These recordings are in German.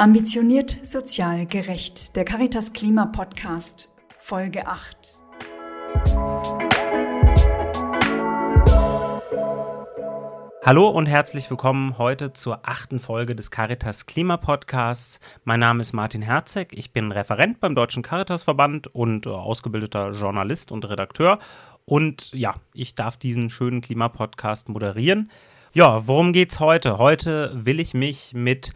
Ambitioniert sozial gerecht. Der Caritas Klima Podcast, Folge 8. Hallo und herzlich willkommen heute zur achten Folge des Caritas Klima Podcasts. Mein Name ist Martin Herzeg. Ich bin Referent beim Deutschen Caritas Verband und äh, ausgebildeter Journalist und Redakteur. Und ja, ich darf diesen schönen Klimapodcast moderieren. Ja, worum geht's heute? Heute will ich mich mit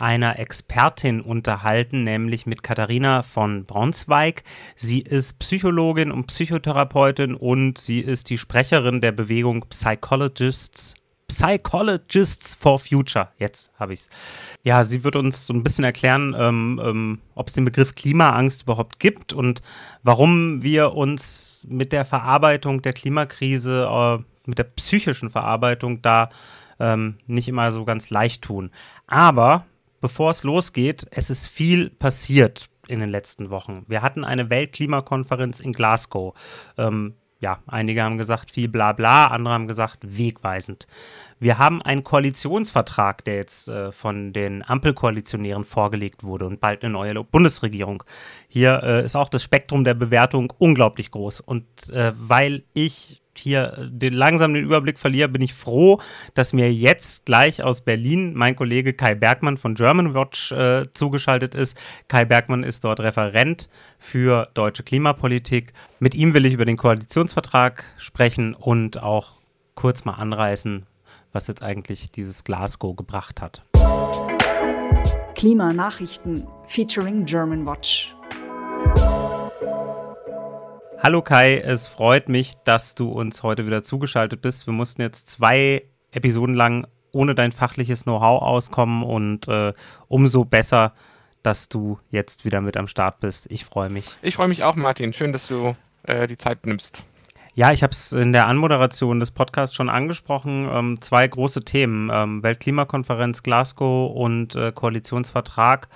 einer Expertin unterhalten, nämlich mit Katharina von Braunzweig. Sie ist Psychologin und Psychotherapeutin und sie ist die Sprecherin der Bewegung Psychologists Psychologists for Future. Jetzt habe ich es. Ja, sie wird uns so ein bisschen erklären, ähm, ähm, ob es den Begriff Klimaangst überhaupt gibt und warum wir uns mit der Verarbeitung der Klimakrise, äh, mit der psychischen Verarbeitung da ähm, nicht immer so ganz leicht tun. Aber bevor es losgeht, es ist viel passiert in den letzten Wochen. Wir hatten eine Weltklimakonferenz in Glasgow. Ähm, ja, einige haben gesagt viel bla bla, andere haben gesagt wegweisend. Wir haben einen Koalitionsvertrag, der jetzt äh, von den Ampelkoalitionären vorgelegt wurde und bald eine neue Bundesregierung. Hier äh, ist auch das Spektrum der Bewertung unglaublich groß. Und äh, weil ich hier den, langsam den Überblick verliere, bin ich froh, dass mir jetzt gleich aus Berlin mein Kollege Kai Bergmann von German Watch äh, zugeschaltet ist. Kai Bergmann ist dort Referent für deutsche Klimapolitik. Mit ihm will ich über den Koalitionsvertrag sprechen und auch kurz mal anreißen, was jetzt eigentlich dieses Glasgow gebracht hat. Klimanachrichten featuring German Watch. Hallo Kai, es freut mich, dass du uns heute wieder zugeschaltet bist. Wir mussten jetzt zwei Episoden lang ohne dein fachliches Know-how auskommen und äh, umso besser, dass du jetzt wieder mit am Start bist. Ich freue mich. Ich freue mich auch, Martin. Schön, dass du äh, die Zeit nimmst. Ja, ich habe es in der Anmoderation des Podcasts schon angesprochen. Ähm, zwei große Themen: ähm, Weltklimakonferenz Glasgow und äh, Koalitionsvertrag,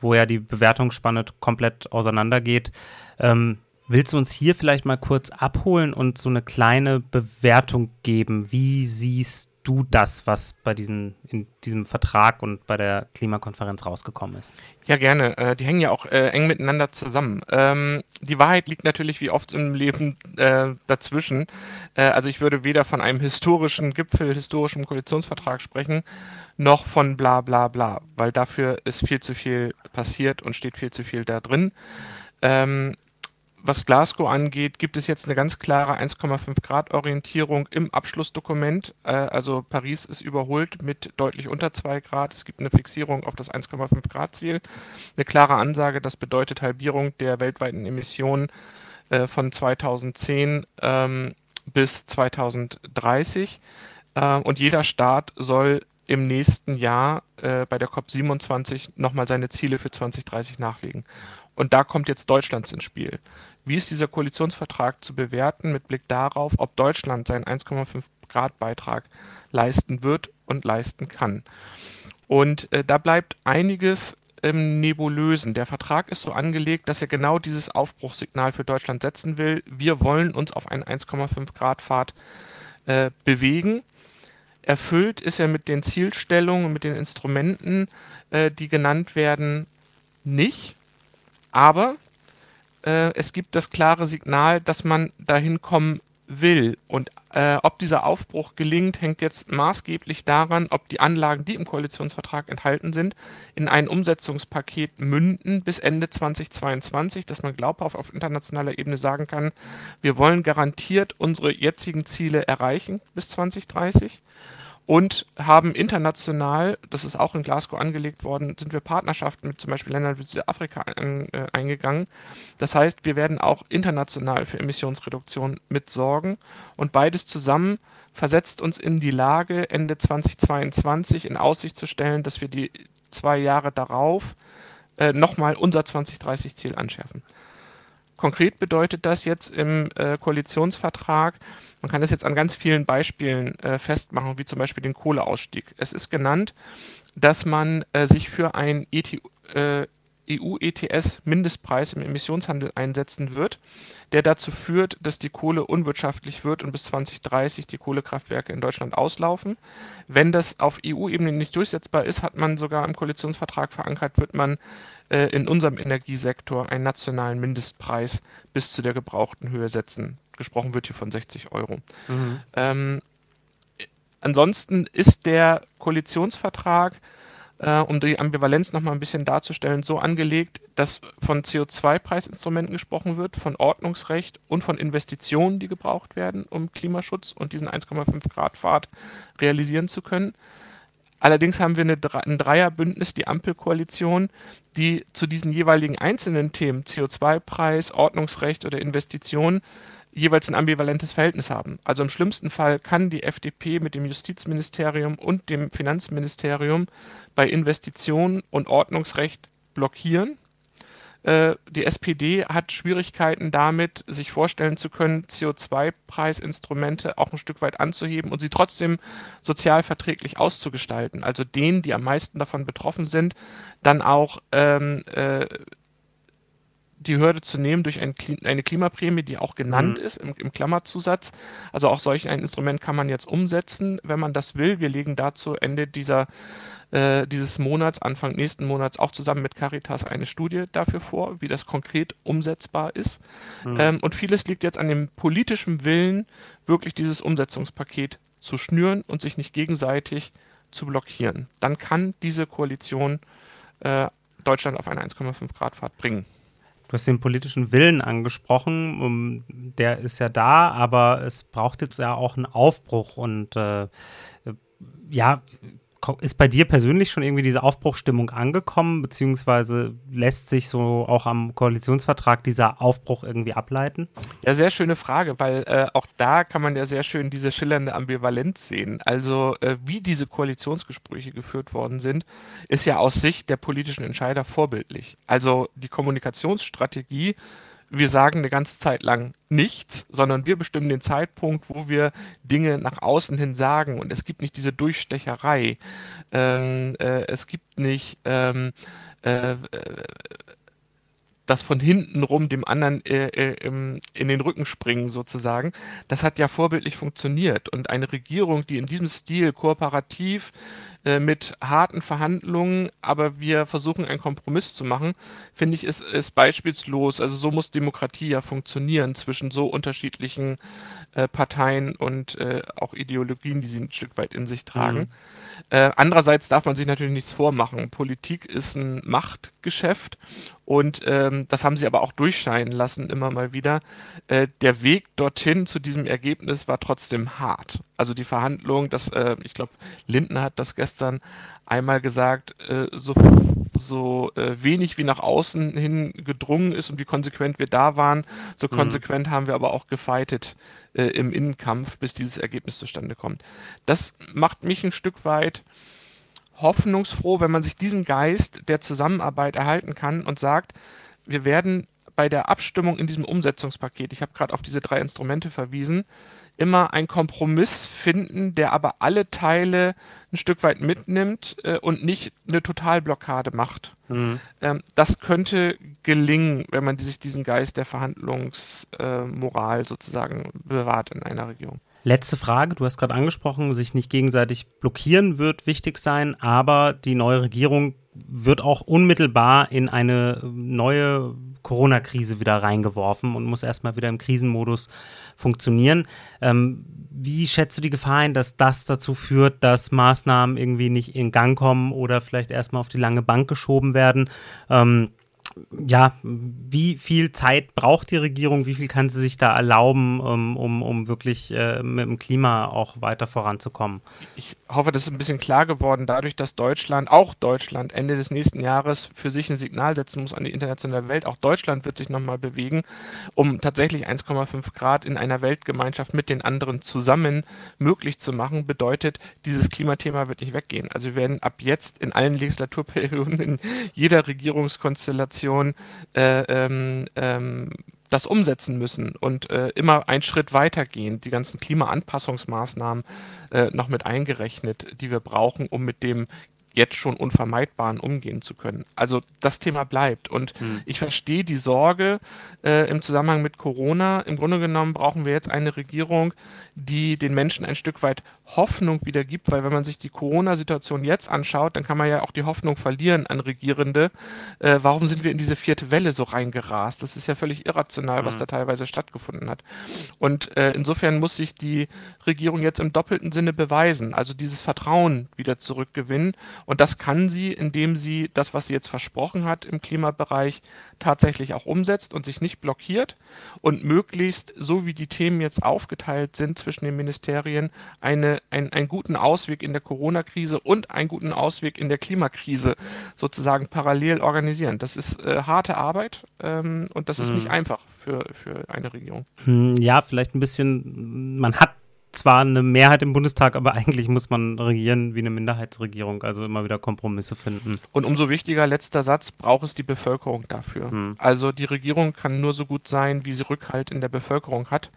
wo ja die Bewertungsspanne komplett auseinandergeht. Ähm, Willst du uns hier vielleicht mal kurz abholen und so eine kleine Bewertung geben? Wie siehst du das, was bei diesen, in diesem Vertrag und bei der Klimakonferenz rausgekommen ist? Ja, gerne. Äh, die hängen ja auch äh, eng miteinander zusammen. Ähm, die Wahrheit liegt natürlich wie oft im Leben äh, dazwischen. Äh, also ich würde weder von einem historischen Gipfel, historischem Koalitionsvertrag sprechen, noch von bla bla bla, weil dafür ist viel zu viel passiert und steht viel zu viel da drin. Ähm, was Glasgow angeht, gibt es jetzt eine ganz klare 1,5 Grad Orientierung im Abschlussdokument. Äh, also Paris ist überholt mit deutlich unter 2 Grad. Es gibt eine Fixierung auf das 1,5 Grad Ziel. Eine klare Ansage, das bedeutet Halbierung der weltweiten Emissionen äh, von 2010 ähm, bis 2030. Äh, und jeder Staat soll im nächsten Jahr bei der COP27 nochmal seine Ziele für 2030 nachlegen. Und da kommt jetzt Deutschland ins Spiel. Wie ist dieser Koalitionsvertrag zu bewerten mit Blick darauf, ob Deutschland seinen 1,5 Grad Beitrag leisten wird und leisten kann? Und äh, da bleibt einiges im Nebulösen. Der Vertrag ist so angelegt, dass er genau dieses Aufbruchssignal für Deutschland setzen will. Wir wollen uns auf einen 1,5 Grad Pfad äh, bewegen. Erfüllt ist er mit den Zielstellungen, mit den Instrumenten, äh, die genannt werden, nicht. Aber äh, es gibt das klare Signal, dass man dahin kommen will. Und äh, ob dieser Aufbruch gelingt, hängt jetzt maßgeblich daran, ob die Anlagen, die im Koalitionsvertrag enthalten sind, in ein Umsetzungspaket münden bis Ende 2022, dass man glaubhaft auf internationaler Ebene sagen kann, wir wollen garantiert unsere jetzigen Ziele erreichen bis 2030 und haben international, das ist auch in Glasgow angelegt worden, sind wir Partnerschaften mit zum Beispiel Ländern wie Südafrika ein, äh, eingegangen. Das heißt, wir werden auch international für Emissionsreduktion mitsorgen und beides zusammen versetzt uns in die Lage, Ende 2022 in Aussicht zu stellen, dass wir die zwei Jahre darauf äh, nochmal unser 2030-Ziel anschärfen. Konkret bedeutet das jetzt im äh, Koalitionsvertrag, man kann das jetzt an ganz vielen Beispielen äh, festmachen, wie zum Beispiel den Kohleausstieg. Es ist genannt, dass man äh, sich für ein ETU, äh, EU-ETS-Mindestpreis im Emissionshandel einsetzen wird, der dazu führt, dass die Kohle unwirtschaftlich wird und bis 2030 die Kohlekraftwerke in Deutschland auslaufen. Wenn das auf EU-Ebene nicht durchsetzbar ist, hat man sogar im Koalitionsvertrag verankert, wird man in unserem Energiesektor einen nationalen Mindestpreis bis zu der gebrauchten Höhe setzen. Gesprochen wird hier von 60 Euro. Mhm. Ähm, ansonsten ist der Koalitionsvertrag äh, um die Ambivalenz nochmal ein bisschen darzustellen, so angelegt, dass von CO2-Preisinstrumenten gesprochen wird, von Ordnungsrecht und von Investitionen, die gebraucht werden, um Klimaschutz und diesen 1,5 Grad Pfad realisieren zu können. Allerdings haben wir eine, ein Dreierbündnis, die Ampelkoalition, die zu diesen jeweiligen einzelnen Themen, CO2-Preis, Ordnungsrecht oder Investitionen, jeweils ein ambivalentes Verhältnis haben. Also im schlimmsten Fall kann die FDP mit dem Justizministerium und dem Finanzministerium bei Investitionen und Ordnungsrecht blockieren. Äh, die SPD hat Schwierigkeiten damit, sich vorstellen zu können, CO2-Preisinstrumente auch ein Stück weit anzuheben und sie trotzdem sozial verträglich auszugestalten. Also denen, die am meisten davon betroffen sind, dann auch ähm, äh, die Hürde zu nehmen durch ein, eine Klimaprämie, die auch genannt mhm. ist im, im, Klammerzusatz. Also auch solch ein Instrument kann man jetzt umsetzen, wenn man das will. Wir legen dazu Ende dieser, äh, dieses Monats, Anfang nächsten Monats auch zusammen mit Caritas eine Studie dafür vor, wie das konkret umsetzbar ist. Mhm. Ähm, und vieles liegt jetzt an dem politischen Willen, wirklich dieses Umsetzungspaket zu schnüren und sich nicht gegenseitig zu blockieren. Dann kann diese Koalition äh, Deutschland auf eine 1,5 Grad Fahrt bringen. Du hast den politischen Willen angesprochen, der ist ja da, aber es braucht jetzt ja auch einen Aufbruch und äh, ja, ist bei dir persönlich schon irgendwie diese Aufbruchstimmung angekommen, beziehungsweise lässt sich so auch am Koalitionsvertrag dieser Aufbruch irgendwie ableiten? Ja, sehr schöne Frage, weil äh, auch da kann man ja sehr schön diese schillernde Ambivalenz sehen. Also äh, wie diese Koalitionsgespräche geführt worden sind, ist ja aus Sicht der politischen Entscheider vorbildlich. Also die Kommunikationsstrategie wir sagen eine ganze Zeit lang nichts, sondern wir bestimmen den Zeitpunkt, wo wir Dinge nach außen hin sagen. Und es gibt nicht diese Durchstecherei. Ähm, äh, es gibt nicht ähm, äh, das von hinten rum dem anderen äh, äh, im, in den Rücken springen sozusagen. Das hat ja vorbildlich funktioniert. Und eine Regierung, die in diesem Stil kooperativ äh, mit harten Verhandlungen, aber wir versuchen einen Kompromiss zu machen, finde ich, ist, ist beispielslos. Also so muss Demokratie ja funktionieren zwischen so unterschiedlichen äh, Parteien und äh, auch Ideologien, die sie ein Stück weit in sich tragen. Mhm. Äh, andererseits darf man sich natürlich nichts vormachen. Politik ist ein Machtgeschäft und ähm, das haben sie aber auch durchscheinen lassen immer mal wieder. Äh, der Weg dorthin zu diesem Ergebnis war trotzdem hart. Also die Verhandlungen, das, äh, ich glaube, Lindner hat das gestern einmal gesagt, äh, so, so äh, wenig wie nach außen hin gedrungen ist und wie konsequent wir da waren, so mhm. konsequent haben wir aber auch gefeitet äh, im Innenkampf, bis dieses Ergebnis zustande kommt. Das macht mich ein Stück weit hoffnungsfroh, wenn man sich diesen Geist der Zusammenarbeit erhalten kann und sagt, wir werden bei der Abstimmung in diesem Umsetzungspaket, ich habe gerade auf diese drei Instrumente verwiesen, immer einen Kompromiss finden, der aber alle Teile ein Stück weit mitnimmt äh, und nicht eine Totalblockade macht. Mhm. Ähm, das könnte gelingen, wenn man sich diesen Geist der Verhandlungsmoral äh, sozusagen bewahrt in einer Regierung. Letzte Frage, du hast gerade angesprochen, sich nicht gegenseitig blockieren wird wichtig sein, aber die neue Regierung wird auch unmittelbar in eine neue Corona-Krise wieder reingeworfen und muss erstmal wieder im Krisenmodus funktionieren. Ähm, wie schätzt du die Gefahr ein, dass das dazu führt, dass Maßnahmen irgendwie nicht in Gang kommen oder vielleicht erstmal auf die lange Bank geschoben werden? Ähm, ja, wie viel Zeit braucht die Regierung? Wie viel kann sie sich da erlauben, um, um, um wirklich äh, mit dem Klima auch weiter voranzukommen? Ich hoffe, das ist ein bisschen klar geworden, dadurch, dass Deutschland, auch Deutschland, Ende des nächsten Jahres für sich ein Signal setzen muss an die internationale Welt. Auch Deutschland wird sich nochmal bewegen, um tatsächlich 1,5 Grad in einer Weltgemeinschaft mit den anderen zusammen möglich zu machen, bedeutet, dieses Klimathema wird nicht weggehen. Also wir werden ab jetzt in allen Legislaturperioden, in jeder Regierungskonstellation Organisation äh, ähm, ähm, das umsetzen müssen und äh, immer einen Schritt weitergehen, die ganzen Klimaanpassungsmaßnahmen äh, noch mit eingerechnet, die wir brauchen, um mit dem jetzt schon Unvermeidbaren umgehen zu können. Also das Thema bleibt. Und hm. ich verstehe die Sorge äh, im Zusammenhang mit Corona. Im Grunde genommen brauchen wir jetzt eine Regierung, die den Menschen ein Stück weit Hoffnung wieder gibt, weil wenn man sich die Corona-Situation jetzt anschaut, dann kann man ja auch die Hoffnung verlieren an Regierende. Äh, warum sind wir in diese vierte Welle so reingerast? Das ist ja völlig irrational, was hm. da teilweise stattgefunden hat. Und äh, insofern muss sich die Regierung jetzt im doppelten Sinne beweisen, also dieses Vertrauen wieder zurückgewinnen und das kann sie, indem sie das, was sie jetzt versprochen hat im Klimabereich, tatsächlich auch umsetzt und sich nicht blockiert und möglichst, so wie die Themen jetzt aufgeteilt sind zwischen den Ministerien, eine, ein, einen guten Ausweg in der Corona-Krise und einen guten Ausweg in der Klimakrise sozusagen parallel organisieren. Das ist äh, harte Arbeit ähm, und das ist hm. nicht einfach für, für eine Regierung. Hm, ja, vielleicht ein bisschen, man hat zwar eine Mehrheit im Bundestag, aber eigentlich muss man regieren wie eine Minderheitsregierung, also immer wieder Kompromisse finden. Und umso wichtiger, letzter Satz, braucht es die Bevölkerung dafür. Hm. Also die Regierung kann nur so gut sein, wie sie Rückhalt in der Bevölkerung hat.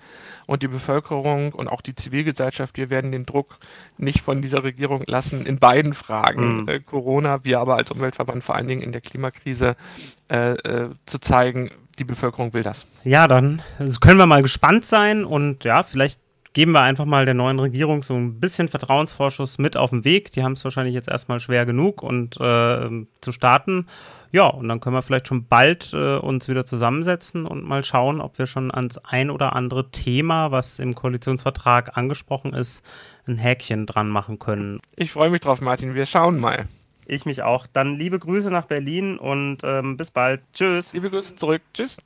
Und die Bevölkerung und auch die Zivilgesellschaft, wir werden den Druck nicht von dieser Regierung lassen in beiden Fragen, hm. äh, Corona, wir aber als Umweltverband vor allen Dingen in der Klimakrise, äh, äh, zu zeigen, die Bevölkerung will das. Ja, dann also können wir mal gespannt sein und ja, vielleicht geben wir einfach mal der neuen Regierung so ein bisschen Vertrauensvorschuss mit auf den Weg. Die haben es wahrscheinlich jetzt erstmal schwer genug und äh, zu starten. Ja, und dann können wir vielleicht schon bald äh, uns wieder zusammensetzen und mal schauen, ob wir schon ans ein oder andere Thema, was im Koalitionsvertrag angesprochen ist, ein Häkchen dran machen können. Ich freue mich drauf, Martin. Wir schauen mal. Ich mich auch. Dann liebe Grüße nach Berlin und ähm, bis bald. Tschüss. Liebe Grüße zurück. Tschüss.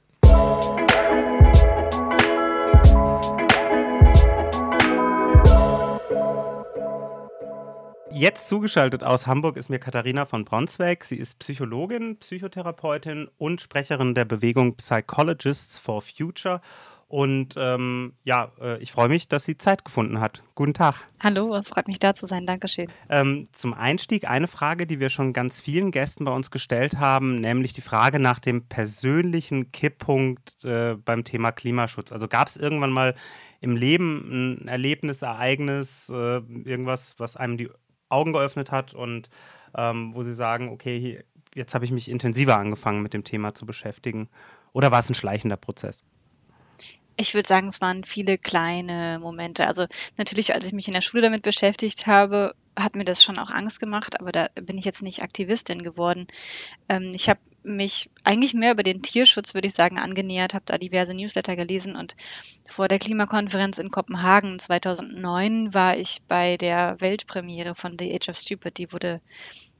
Jetzt zugeschaltet aus Hamburg ist mir Katharina von Bronsweg. Sie ist Psychologin, Psychotherapeutin und Sprecherin der Bewegung Psychologists for Future. Und ähm, ja, äh, ich freue mich, dass sie Zeit gefunden hat. Guten Tag. Hallo, es freut mich da zu sein. Dankeschön. Ähm, zum Einstieg eine Frage, die wir schon ganz vielen Gästen bei uns gestellt haben, nämlich die Frage nach dem persönlichen Kipppunkt äh, beim Thema Klimaschutz. Also gab es irgendwann mal im Leben ein Erlebnis, Ereignis, äh, irgendwas, was einem die Augen geöffnet hat und ähm, wo sie sagen, okay, hier, jetzt habe ich mich intensiver angefangen mit dem Thema zu beschäftigen? Oder war es ein schleichender Prozess? Ich würde sagen, es waren viele kleine Momente. Also natürlich, als ich mich in der Schule damit beschäftigt habe, hat mir das schon auch Angst gemacht, aber da bin ich jetzt nicht Aktivistin geworden. Ähm, ich habe mich eigentlich mehr über den Tierschutz, würde ich sagen, angenähert, habe da diverse Newsletter gelesen und vor der Klimakonferenz in Kopenhagen 2009 war ich bei der Weltpremiere von The Age of Stupid. Die wurde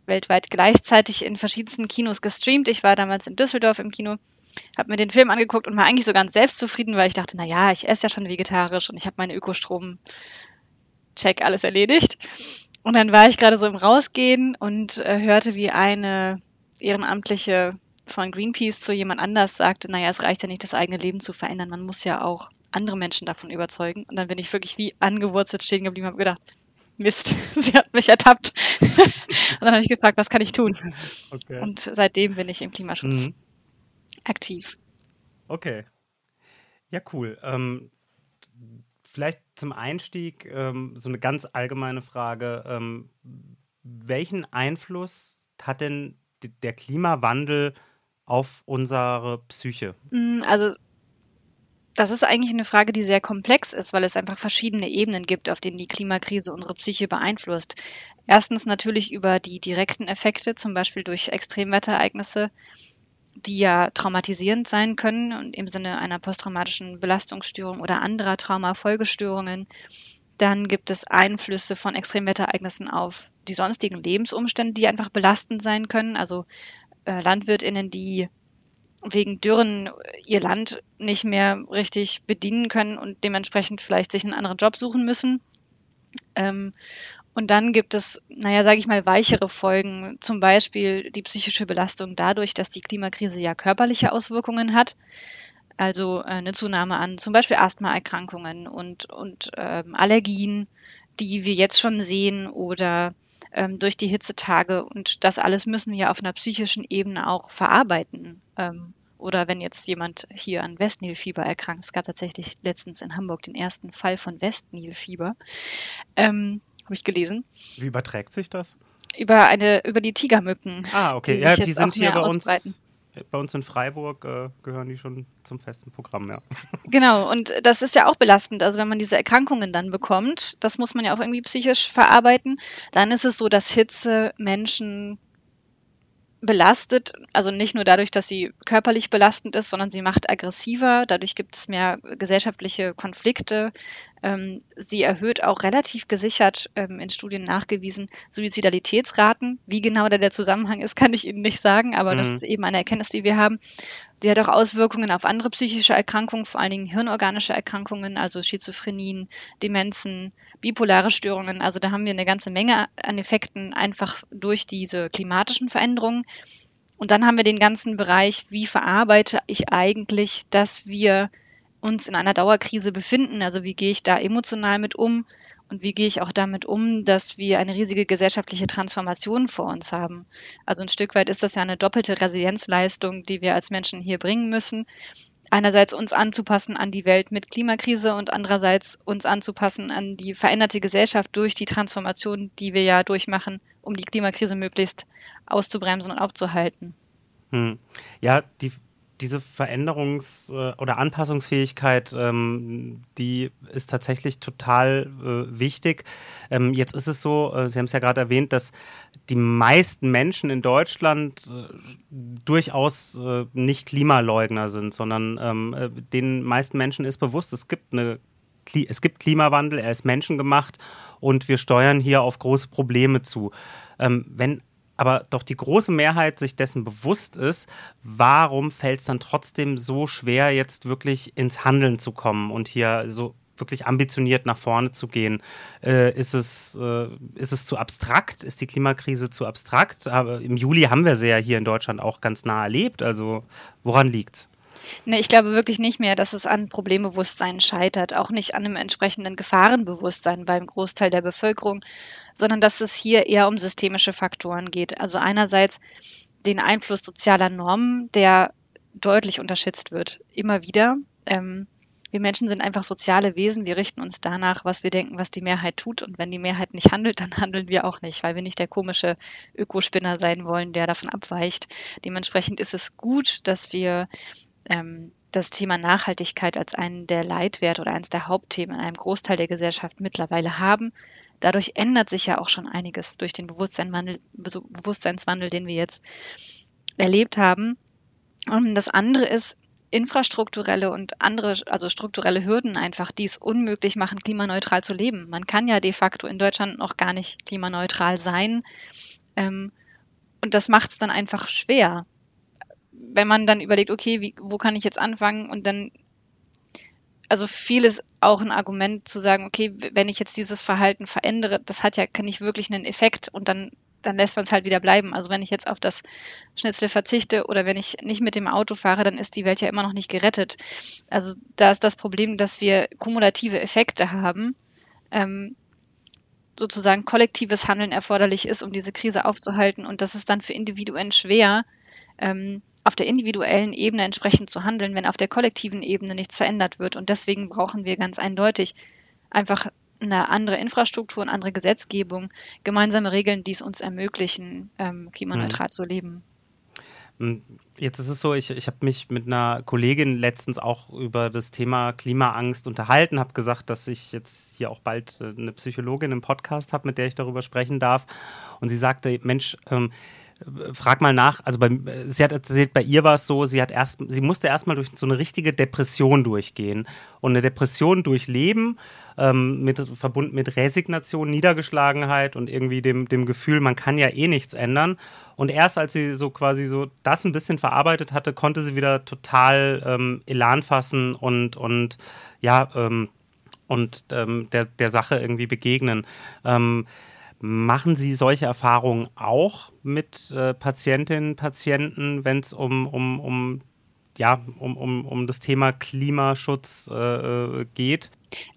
weltweit gleichzeitig in verschiedensten Kinos gestreamt. Ich war damals in Düsseldorf im Kino, habe mir den Film angeguckt und war eigentlich so ganz selbstzufrieden, weil ich dachte, na ja, ich esse ja schon vegetarisch und ich habe meine Ökostrom-Check alles erledigt. Und dann war ich gerade so im Rausgehen und äh, hörte, wie eine Ehrenamtliche von Greenpeace zu jemand anders sagte, naja, es reicht ja nicht, das eigene Leben zu verändern, man muss ja auch andere Menschen davon überzeugen. Und dann bin ich wirklich wie angewurzelt stehen geblieben und habe gedacht, Mist, sie hat mich ertappt. und dann habe ich gefragt, was kann ich tun? Okay. Und seitdem bin ich im Klimaschutz mhm. aktiv. Okay. Ja, cool. Ähm, vielleicht zum Einstieg ähm, so eine ganz allgemeine Frage. Ähm, welchen Einfluss hat denn der Klimawandel auf unsere Psyche? Mm, also das ist eigentlich eine Frage, die sehr komplex ist, weil es einfach verschiedene Ebenen gibt, auf denen die Klimakrise unsere Psyche beeinflusst. Erstens natürlich über die direkten Effekte, zum Beispiel durch Extremwetterereignisse, die ja traumatisierend sein können und im Sinne einer posttraumatischen Belastungsstörung oder anderer Traumafolgestörungen. Dann gibt es Einflüsse von Extremwetterereignissen auf die sonstigen Lebensumstände, die einfach belastend sein können. Also äh, Landwirtinnen, die wegen Dürren ihr Land nicht mehr richtig bedienen können und dementsprechend vielleicht sich einen anderen Job suchen müssen. Ähm, und dann gibt es, naja, sage ich mal, weichere Folgen, zum Beispiel die psychische Belastung dadurch, dass die Klimakrise ja körperliche Auswirkungen hat. Also äh, eine Zunahme an zum Beispiel Asthmaerkrankungen und, und ähm, Allergien, die wir jetzt schon sehen oder ähm, durch die Hitzetage. Und das alles müssen wir auf einer psychischen Ebene auch verarbeiten. Ähm, oder wenn jetzt jemand hier an Westnilfieber erkrankt, es gab tatsächlich letztens in Hamburg den ersten Fall von Westnilfieber, ähm, habe ich gelesen. Wie überträgt sich das? über eine über die Tigermücken. Ah, okay. die ja, die sind hier bei uns. ausbreiten. Bei uns in Freiburg äh, gehören die schon zum festen Programm, ja. Genau, und das ist ja auch belastend. Also wenn man diese Erkrankungen dann bekommt, das muss man ja auch irgendwie psychisch verarbeiten, dann ist es so, dass Hitze Menschen belastet, also nicht nur dadurch, dass sie körperlich belastend ist, sondern sie macht aggressiver, dadurch gibt es mehr gesellschaftliche Konflikte. Ähm, sie erhöht auch relativ gesichert ähm, in Studien nachgewiesen Suizidalitätsraten. Wie genau da der Zusammenhang ist, kann ich Ihnen nicht sagen, aber das Mhm. ist eben eine Erkenntnis, die wir haben. Sie hat auch Auswirkungen auf andere psychische Erkrankungen, vor allen Dingen hirnorganische Erkrankungen, also Schizophrenien, Demenzen, bipolare Störungen. Also da haben wir eine ganze Menge an Effekten einfach durch diese klimatischen Veränderungen. Und dann haben wir den ganzen Bereich, wie verarbeite ich eigentlich, dass wir uns in einer Dauerkrise befinden? Also wie gehe ich da emotional mit um? Und wie gehe ich auch damit um, dass wir eine riesige gesellschaftliche Transformation vor uns haben? Also ein Stück weit ist das ja eine doppelte Resilienzleistung, die wir als Menschen hier bringen müssen. Einerseits uns anzupassen an die Welt mit Klimakrise und andererseits uns anzupassen an die veränderte Gesellschaft durch die Transformation, die wir ja durchmachen, um die Klimakrise möglichst auszubremsen und aufzuhalten. Hm. Ja, die, diese Veränderungs- äh, oder Anpassungsfähigkeit, ähm, die ist tatsächlich total äh, wichtig. Ähm, jetzt ist es so, äh, Sie haben es ja gerade erwähnt, dass die meisten Menschen in Deutschland äh, durchaus äh, nicht Klimaleugner sind, sondern ähm, äh, den meisten Menschen ist bewusst, es gibt eine es gibt Klimawandel, er ist menschengemacht und wir steuern hier auf große Probleme zu. Ähm, wenn aber doch die große Mehrheit sich dessen bewusst ist, warum fällt es dann trotzdem so schwer, jetzt wirklich ins Handeln zu kommen und hier so wirklich ambitioniert nach vorne zu gehen? Äh, ist, es, äh, ist es zu abstrakt? Ist die Klimakrise zu abstrakt? Aber im Juli haben wir sie ja hier in Deutschland auch ganz nah erlebt. Also woran liegt's? Nee, ich glaube wirklich nicht mehr, dass es an Problembewusstsein scheitert, auch nicht an einem entsprechenden Gefahrenbewusstsein beim Großteil der Bevölkerung, sondern dass es hier eher um systemische Faktoren geht. Also einerseits den Einfluss sozialer Normen, der deutlich unterschätzt wird, immer wieder. Ähm, wir Menschen sind einfach soziale Wesen. Wir richten uns danach, was wir denken, was die Mehrheit tut. Und wenn die Mehrheit nicht handelt, dann handeln wir auch nicht, weil wir nicht der komische Ökospinner sein wollen, der davon abweicht. Dementsprechend ist es gut, dass wir ähm, das Thema Nachhaltigkeit als einen der Leitwerte oder eines der Hauptthemen in einem Großteil der Gesellschaft mittlerweile haben. Dadurch ändert sich ja auch schon einiges durch den Bewusstseinswandel, den wir jetzt erlebt haben. Und das andere ist, infrastrukturelle und andere, also strukturelle Hürden einfach, die es unmöglich machen, klimaneutral zu leben. Man kann ja de facto in Deutschland noch gar nicht klimaneutral sein. Ähm, und das macht es dann einfach schwer. Wenn man dann überlegt, okay, wie, wo kann ich jetzt anfangen? Und dann, also vieles auch ein Argument zu sagen, okay, wenn ich jetzt dieses Verhalten verändere, das hat ja, kann ich wirklich einen Effekt und dann dann lässt man es halt wieder bleiben. Also wenn ich jetzt auf das Schnitzel verzichte oder wenn ich nicht mit dem Auto fahre, dann ist die Welt ja immer noch nicht gerettet. Also da ist das Problem, dass wir kumulative Effekte haben, ähm, sozusagen kollektives Handeln erforderlich ist, um diese Krise aufzuhalten. Und das ist dann für Individuen schwer, ähm, auf der individuellen Ebene entsprechend zu handeln, wenn auf der kollektiven Ebene nichts verändert wird. Und deswegen brauchen wir ganz eindeutig einfach eine andere Infrastruktur, eine andere Gesetzgebung, gemeinsame Regeln, die es uns ermöglichen, ähm, klimaneutral mhm. zu leben. Jetzt ist es so, ich, ich habe mich mit einer Kollegin letztens auch über das Thema Klimaangst unterhalten, habe gesagt, dass ich jetzt hier auch bald äh, eine Psychologin im Podcast habe, mit der ich darüber sprechen darf. Und sie sagte, Mensch, ähm, frag mal nach, also bei, sie hat erzählt, bei ihr war es so, sie hat erst, sie musste erstmal durch so eine richtige Depression durchgehen und eine Depression durchleben, ähm, mit, verbunden mit Resignation, Niedergeschlagenheit und irgendwie dem, dem Gefühl, man kann ja eh nichts ändern. Und erst als sie so quasi so das ein bisschen verarbeitet hatte, konnte sie wieder total ähm, Elan fassen und, und ja, ähm, und ähm, der, der Sache irgendwie begegnen. Ähm, Machen Sie solche Erfahrungen auch mit äh, Patientinnen und Patienten, wenn es um, um, um, ja, um, um, um das Thema Klimaschutz äh, geht?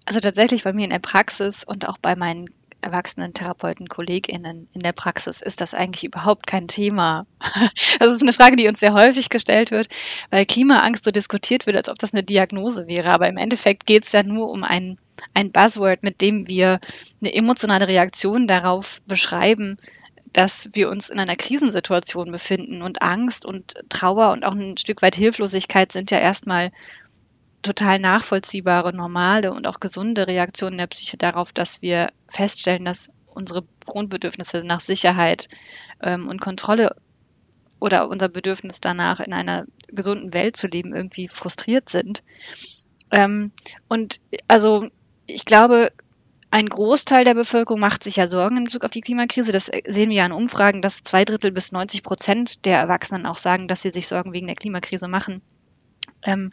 Also tatsächlich bei mir in der Praxis und auch bei meinen erwachsenen Therapeuten, KollegInnen in der Praxis ist das eigentlich überhaupt kein Thema. Das ist eine Frage, die uns sehr häufig gestellt wird, weil Klimaangst so diskutiert wird, als ob das eine Diagnose wäre. Aber im Endeffekt geht es ja nur um ein, ein Buzzword, mit dem wir eine emotionale Reaktion darauf beschreiben, dass wir uns in einer Krisensituation befinden und Angst und Trauer und auch ein Stück weit Hilflosigkeit sind ja erstmal total nachvollziehbare, normale und auch gesunde Reaktionen der Psyche darauf, dass wir feststellen, dass unsere Grundbedürfnisse nach Sicherheit ähm, und Kontrolle oder unser Bedürfnis danach, in einer gesunden Welt zu leben, irgendwie frustriert sind. Ähm, und also ich glaube, ein Großteil der Bevölkerung macht sich ja Sorgen in Bezug auf die Klimakrise. Das sehen wir ja in Umfragen, dass zwei Drittel bis 90 Prozent der Erwachsenen auch sagen, dass sie sich Sorgen wegen der Klimakrise machen. Ähm,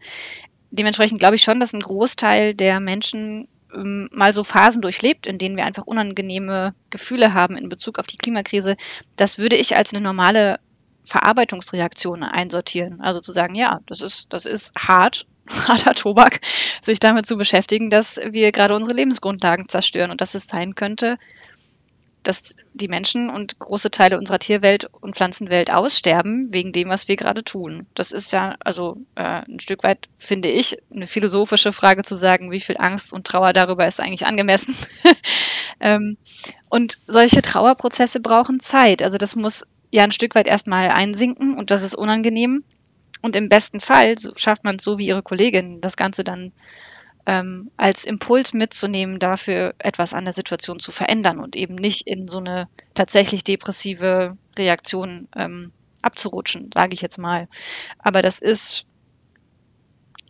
dementsprechend glaube ich schon, dass ein Großteil der Menschen ähm, mal so Phasen durchlebt, in denen wir einfach unangenehme Gefühle haben in Bezug auf die Klimakrise. Das würde ich als eine normale Verarbeitungsreaktion einsortieren. Also zu sagen, ja, das ist, das ist hart, harter Tobak, sich damit zu beschäftigen, dass wir gerade unsere Lebensgrundlagen zerstören und dass es sein könnte, dass die Menschen und große Teile unserer Tierwelt und Pflanzenwelt aussterben wegen dem, was wir gerade tun. Das ist ja also äh, ein Stück weit, finde ich, eine philosophische Frage zu sagen, wie viel Angst und Trauer darüber ist eigentlich angemessen. ähm, und solche Trauerprozesse brauchen Zeit. Also das muss ja ein Stück weit erstmal einsinken und das ist unangenehm. Und im besten Fall schafft man es so wie ihre Kollegin, das Ganze dann ähm, als Impuls mitzunehmen, dafür etwas an der Situation zu verändern und eben nicht in so eine tatsächlich depressive Reaktion ähm, abzurutschen, sage ich jetzt mal. Aber das ist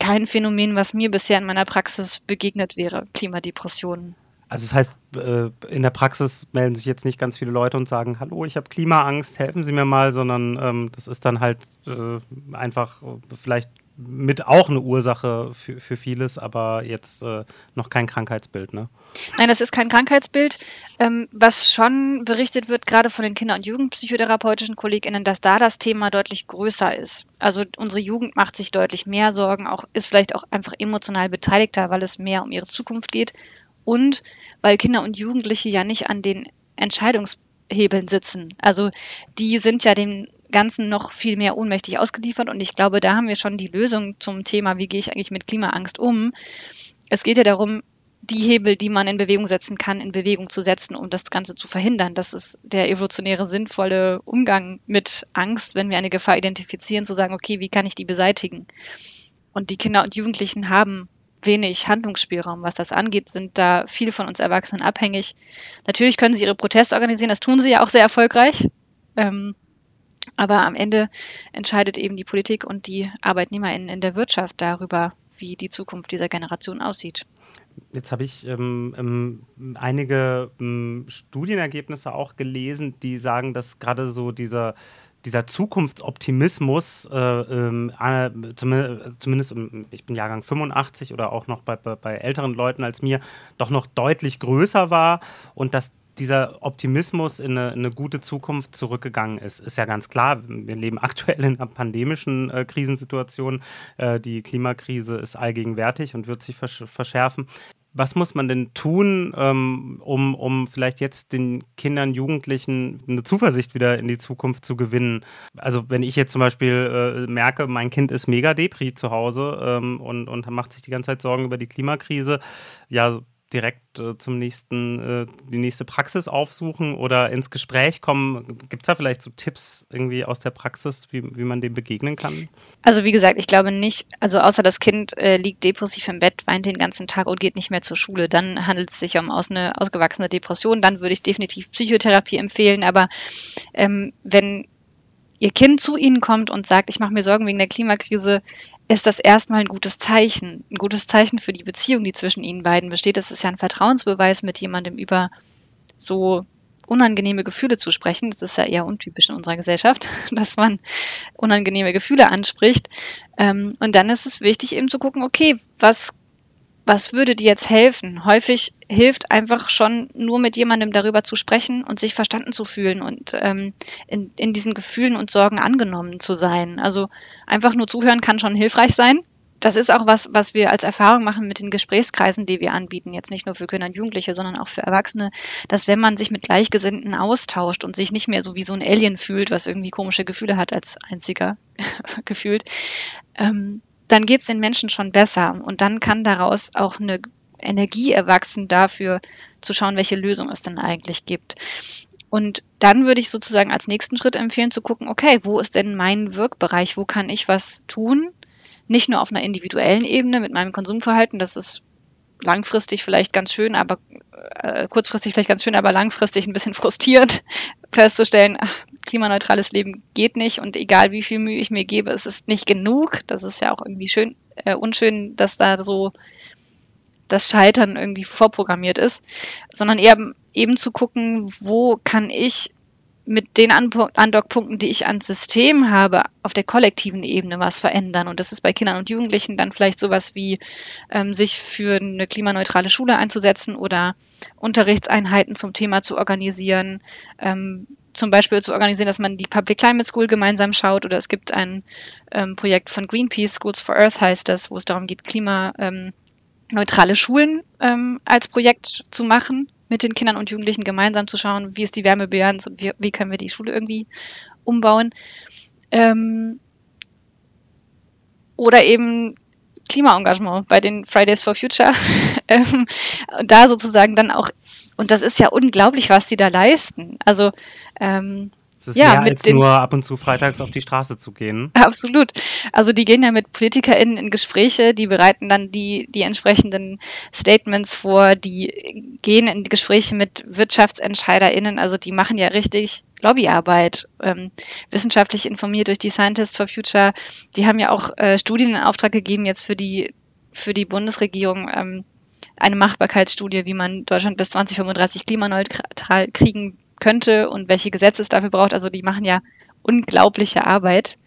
kein Phänomen, was mir bisher in meiner Praxis begegnet wäre, Klimadepressionen. Also das heißt, äh, in der Praxis melden sich jetzt nicht ganz viele Leute und sagen, hallo, ich habe Klimaangst, helfen Sie mir mal, sondern ähm, das ist dann halt äh, einfach vielleicht mit auch eine Ursache für, für vieles, aber jetzt äh, noch kein Krankheitsbild, ne? Nein, das ist kein Krankheitsbild. Ähm, was schon berichtet wird, gerade von den Kinder- und Jugendpsychotherapeutischen KollegInnen, dass da das Thema deutlich größer ist. Also unsere Jugend macht sich deutlich mehr Sorgen, auch ist vielleicht auch einfach emotional beteiligter, weil es mehr um ihre Zukunft geht und weil Kinder und Jugendliche ja nicht an den Entscheidungshebeln sitzen. Also die sind ja dem Ganzen noch viel mehr ohnmächtig ausgeliefert. Und ich glaube, da haben wir schon die Lösung zum Thema, wie gehe ich eigentlich mit Klimaangst um. Es geht ja darum, die Hebel, die man in Bewegung setzen kann, in Bewegung zu setzen, um das Ganze zu verhindern. Das ist der evolutionäre, sinnvolle Umgang mit Angst, wenn wir eine Gefahr identifizieren, zu sagen, okay, wie kann ich die beseitigen? Und die Kinder und Jugendlichen haben wenig Handlungsspielraum, was das angeht, sind da viele von uns Erwachsenen abhängig. Natürlich können sie ihre Proteste organisieren, das tun sie ja auch sehr erfolgreich. Ähm, aber am Ende entscheidet eben die Politik und die ArbeitnehmerInnen in der Wirtschaft darüber, wie die Zukunft dieser Generation aussieht. Jetzt habe ich ähm, ähm, einige ähm, Studienergebnisse auch gelesen, die sagen, dass gerade so dieser, dieser Zukunftsoptimismus, äh, äh, zumindest, ich bin Jahrgang 85 oder auch noch bei, bei, bei älteren Leuten als mir, doch noch deutlich größer war und dass dieser Optimismus in eine, in eine, gute Zukunft zurückgegangen ist, ist ja ganz klar. Wir leben aktuell in einer pandemischen äh, Krisensituation. Äh, die Klimakrise ist allgegenwärtig und wird sich versch verschärfen. Was muss man denn tun, ähm, um, um vielleicht jetzt den Kindern, Jugendlichen eine Zuversicht wieder in die Zukunft zu gewinnen? Also wenn ich jetzt zum Beispiel äh, merke, mein Kind ist mega Depri zu Hause ähm, und, und macht sich die ganze Zeit Sorgen über die Klimakrise, ja, direkt äh, zum nächsten, äh, die nächste Praxis aufsuchen oder ins Gespräch kommen? Gibt es da vielleicht so Tipps irgendwie aus der Praxis, wie, wie man dem begegnen kann? Also wie gesagt, ich glaube nicht, also außer das Kind äh, liegt depressiv im Bett, weint den ganzen Tag und geht nicht mehr zur Schule, dann handelt es sich um aus eine ausgewachsene Depression, dann würde ich definitiv Psychotherapie empfehlen, aber ähm, wenn Ihr Kind zu Ihnen kommt und sagt, ich mache mir Sorgen wegen der Klimakrise, ist das erstmal ein gutes Zeichen. Ein gutes Zeichen für die Beziehung, die zwischen ihnen beiden besteht. Das ist ja ein Vertrauensbeweis, mit jemandem über so unangenehme Gefühle zu sprechen. Das ist ja eher untypisch in unserer Gesellschaft, dass man unangenehme Gefühle anspricht. Ähm, und dann ist es wichtig, eben zu gucken, okay, was was würde dir jetzt helfen? Häufig hilft einfach schon nur mit jemandem darüber zu sprechen und sich verstanden zu fühlen und ähm, in, in diesen Gefühlen und Sorgen angenommen zu sein. Also einfach nur zuhören kann schon hilfreich sein. Das ist auch was, was wir als Erfahrung machen mit den Gesprächskreisen, die wir anbieten, jetzt nicht nur für Kinder und Jugendliche, sondern auch für Erwachsene, dass wenn man sich mit Gleichgesinnten austauscht und sich nicht mehr so wie so ein Alien fühlt, was irgendwie komische Gefühle hat als einziger gefühlt, ähm, dann geht es den Menschen schon besser. Und dann kann daraus auch eine Energie erwachsen dafür, zu schauen, welche Lösung es denn eigentlich gibt. Und dann würde ich sozusagen als nächsten Schritt empfehlen zu gucken, okay, wo ist denn mein Wirkbereich? Wo kann ich was tun? Nicht nur auf einer individuellen Ebene mit meinem Konsumverhalten, das ist langfristig vielleicht ganz schön, aber äh, kurzfristig vielleicht ganz schön, aber langfristig ein bisschen frustrierend festzustellen, klimaneutrales Leben geht nicht und egal wie viel Mühe ich mir gebe, es ist nicht genug. Das ist ja auch irgendwie schön, äh, unschön, dass da so das Scheitern irgendwie vorprogrammiert ist, sondern eher eben zu gucken, wo kann ich mit den Andockpunkten, die ich ans System habe, auf der kollektiven Ebene was verändern. Und das ist bei Kindern und Jugendlichen dann vielleicht sowas wie, ähm, sich für eine klimaneutrale Schule einzusetzen oder Unterrichtseinheiten zum Thema zu organisieren, ähm, zum Beispiel zu organisieren, dass man die Public Climate School gemeinsam schaut oder es gibt ein ähm, Projekt von Greenpeace, Schools for Earth heißt das, wo es darum geht, klimaneutrale ähm, Schulen ähm, als Projekt zu machen, mit den Kindern und Jugendlichen gemeinsam zu schauen, wie ist die Wärmebilanz und wie, wie können wir die Schule irgendwie umbauen. Ähm, oder eben Klimaengagement bei den Fridays for Future. ähm, da sozusagen dann auch, und das ist ja unglaublich, was die da leisten. Also ähm, es ist ja, mehr als nur ab und zu freitags auf die Straße zu gehen. Absolut. Also die gehen ja mit PolitikerInnen in Gespräche, die bereiten dann die, die entsprechenden Statements vor, die gehen in Gespräche mit WirtschaftsentscheiderInnen, also die machen ja richtig Lobbyarbeit, ähm, wissenschaftlich informiert durch die Scientists for Future. Die haben ja auch äh, Studien in Auftrag gegeben jetzt für die, für die Bundesregierung, ähm, eine Machbarkeitsstudie, wie man Deutschland bis 2035 klimaneutral kriegen könnte und welche Gesetze es dafür braucht. Also die machen ja unglaubliche Arbeit.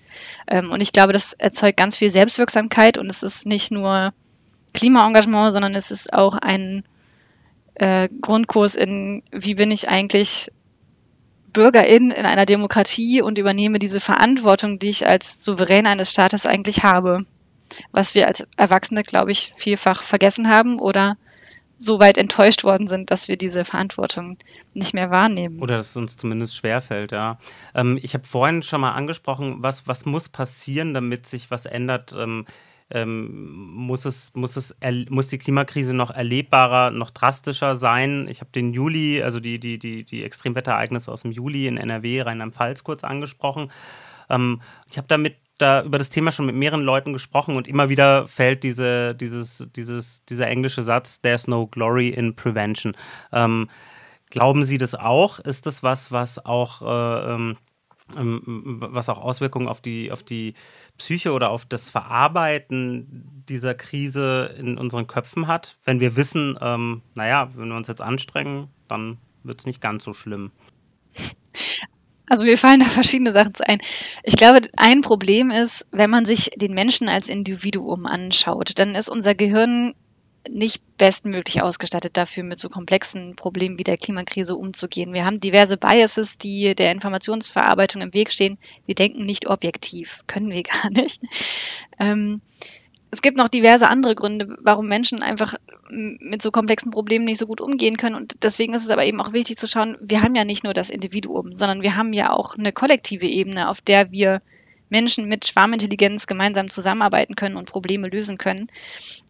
Ähm, und ich glaube, das erzeugt ganz viel Selbstwirksamkeit und es ist nicht nur Klimaengagement, sondern es ist auch ein äh, Grundkurs in, wie bin ich eigentlich Bürgerin in einer Demokratie und übernehme diese Verantwortung, die ich als Souverän eines Staates eigentlich habe. Was wir als Erwachsene, glaube ich, vielfach vergessen haben oder so weit enttäuscht worden sind, dass wir diese Verantwortung nicht mehr wahrnehmen. Oder dass es uns zumindest schwerfällt, ja. Ähm, ich habe vorhin schon mal angesprochen, was, was muss passieren, damit sich was ändert. Ähm, ähm, muss, es, muss, es muss die Klimakrise noch erlebbarer, noch drastischer sein? Ich habe den Juli, also die, die, die, die Extremwetterereignisse aus dem Juli in NRW, Rheinland-Pfalz kurz angesprochen. Ähm, ich habe damit da über das Thema schon mit mehreren Leuten gesprochen und immer wieder fällt diese, dieses, dieses, dieser englische Satz, There's no glory in prevention. Ähm, glauben Sie das auch? Ist das was, was auch, äh, ähm, ähm, was auch Auswirkungen auf die, auf die Psyche oder auf das Verarbeiten dieser Krise in unseren Köpfen hat? Wenn wir wissen, ähm, naja, wenn wir uns jetzt anstrengen, dann wird es nicht ganz so schlimm. Also mir fallen da verschiedene Sachen ein. Ich glaube, ein Problem ist, wenn man sich den Menschen als Individuum anschaut, dann ist unser Gehirn nicht bestmöglich ausgestattet dafür, mit so komplexen Problemen wie der Klimakrise umzugehen. Wir haben diverse Biases, die der Informationsverarbeitung im Weg stehen. Wir denken nicht objektiv, können wir gar nicht. Ähm, es gibt noch diverse andere Gründe, warum Menschen einfach mit so komplexen Problemen nicht so gut umgehen können. Und deswegen ist es aber eben auch wichtig zu schauen, wir haben ja nicht nur das Individuum, sondern wir haben ja auch eine kollektive Ebene, auf der wir Menschen mit Schwarmintelligenz gemeinsam zusammenarbeiten können und Probleme lösen können.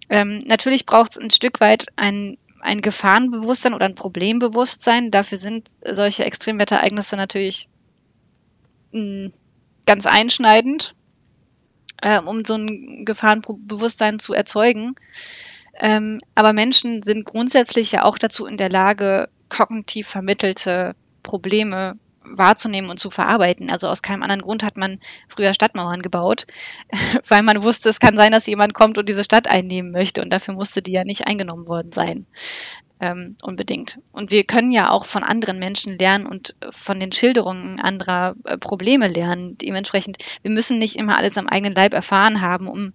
Ähm, natürlich braucht es ein Stück weit ein, ein Gefahrenbewusstsein oder ein Problembewusstsein. Dafür sind solche Extremwetterereignisse natürlich mh, hm, ganz einschneidend äh, um so ein Gefahrenbewusstsein zu erzeugen. Ähm, aber Menschen sind grundsätzlich ja auch dazu in der Lage, kognitiv vermittelte Probleme wahrzunehmen und zu verarbeiten. Also aus keinem anderen Grund hat man früher Stadtmauern gebaut, weil man wusste, es kann sein, dass jemand kommt und diese Stadt einnehmen möchte und dafür musste die ja nicht eingenommen worden sein ähm, unbedingt. Und wir können ja auch von anderen Menschen lernen und von den Schilderungen anderer äh, Probleme lernen. Dementsprechend, wir müssen nicht immer alles am eigenen Leib erfahren haben, um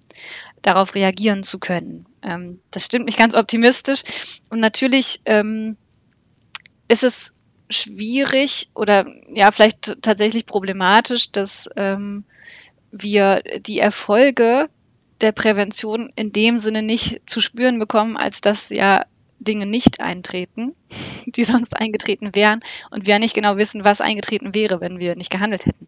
darauf reagieren zu können. Ähm, das stimmt nicht ganz optimistisch. Und natürlich ähm, ist es schwierig oder ja, vielleicht tatsächlich problematisch, dass ähm, wir die Erfolge der Prävention in dem Sinne nicht zu spüren bekommen, als dass ja Dinge nicht eintreten, die sonst eingetreten wären und wir nicht genau wissen, was eingetreten wäre, wenn wir nicht gehandelt hätten.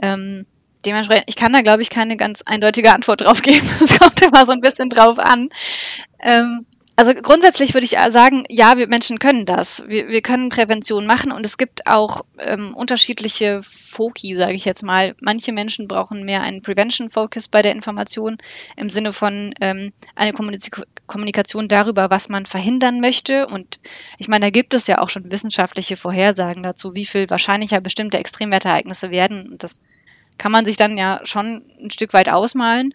Ähm, dementsprechend, ich kann da, glaube ich, keine ganz eindeutige Antwort drauf geben. Es kommt immer so ein bisschen drauf an. Ähm, Also grundsätzlich würde ich sagen, ja, wir Menschen können das. Wir, wir können Prävention machen und es gibt auch ähm, unterschiedliche Foki, sage ich jetzt mal. Manche Menschen brauchen mehr einen Prevention-Focus bei der Information im Sinne von ähm, eine Kommunikation darüber, was man verhindern möchte. Und ich meine, da gibt es ja auch schon wissenschaftliche Vorhersagen dazu, wie viel wahrscheinlicher bestimmte Extremwetterereignisse werden. Und das kann man sich dann ja schon ein Stück weit ausmalen.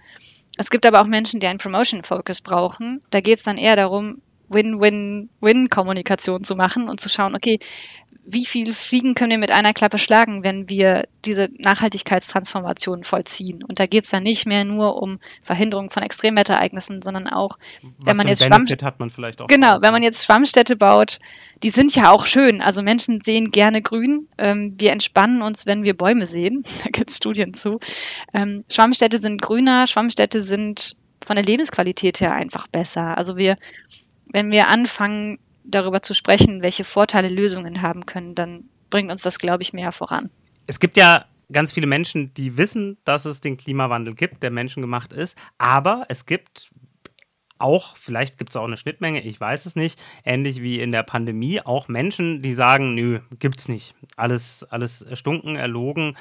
Es gibt aber auch Menschen, die einen Promotion-Focus brauchen. Da geht es dann eher darum, Win-Win-Win-Kommunikation zu machen und zu schauen, okay, wie viel Fliegen können wir mit einer Klappe schlagen, wenn wir diese Nachhaltigkeitstransformation vollziehen. Und da geht es dann nicht mehr nur um Verhinderung von Extremwetterereignissen, sondern auch, Was wenn man jetzt Schwamm hat man vielleicht auch genau, wenn man jetzt Schwammstädte baut, die sind ja auch schön. Also Menschen sehen gerne Grün. Ähm, wir entspannen uns, wenn wir Bäume sehen. Da gibt es Studien zu. Ähm, Schwammstädte sind grüner, Schwammstädte sind von der Lebensqualität her einfach besser. Also wir, wenn wir anfangen, darüber zu sprechen, welche Vorteile Lösungen haben können, dann bringt uns das, glaube ich, mehr voran. Es gibt ja ganz viele Menschen, die wissen, dass es den Klimawandel gibt, der menschengemacht ist, aber es gibt auch, vielleicht gibt es auch eine Schnittmenge, ich weiß es nicht, ähnlich wie in der Pandemie, auch Menschen, die sagen, nö, gibt's nicht. Alles, alles stunken, erlogen,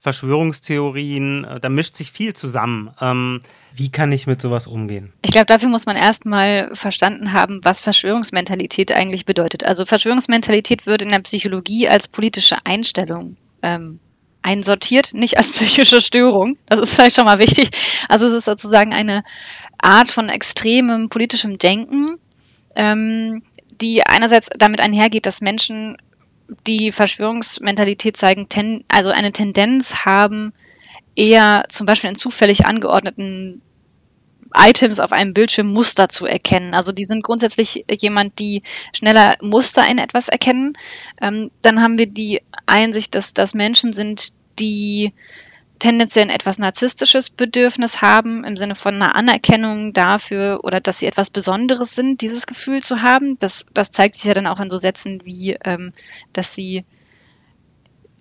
Verschwörungstheorien, äh, da mischt sich viel zusammen. Ähm, wie kann ich mit sowas umgehen? Ich glaube, dafür muss man erstmal verstanden haben, was Verschwörungsmentalität eigentlich bedeutet. Also Verschwörungsmentalität wird in der Psychologie als politische Einstellung ähm, einsortiert, nicht als psychische Störung. Das ist vielleicht schon mal wichtig. Also es ist sozusagen eine Art von extremem politischem Denken, ähm, die einerseits damit einhergeht, dass Menschen, die Verschwörungsmentalität zeigen, ten, also eine Tendenz haben, eher zum Beispiel in zufällig angeordneten Items auf einem Bildschirm Muster zu erkennen. Also die sind grundsätzlich jemand, die schneller Muster in etwas erkennen. Ähm, dann haben wir die Einsicht, dass das Menschen sind, die tendenziell ein etwas narzisstisches Bedürfnis haben, im Sinne von einer Anerkennung dafür oder dass sie etwas Besonderes sind, dieses Gefühl zu haben. Das, das zeigt sich ja dann auch in so Sätzen wie, ähm, dass sie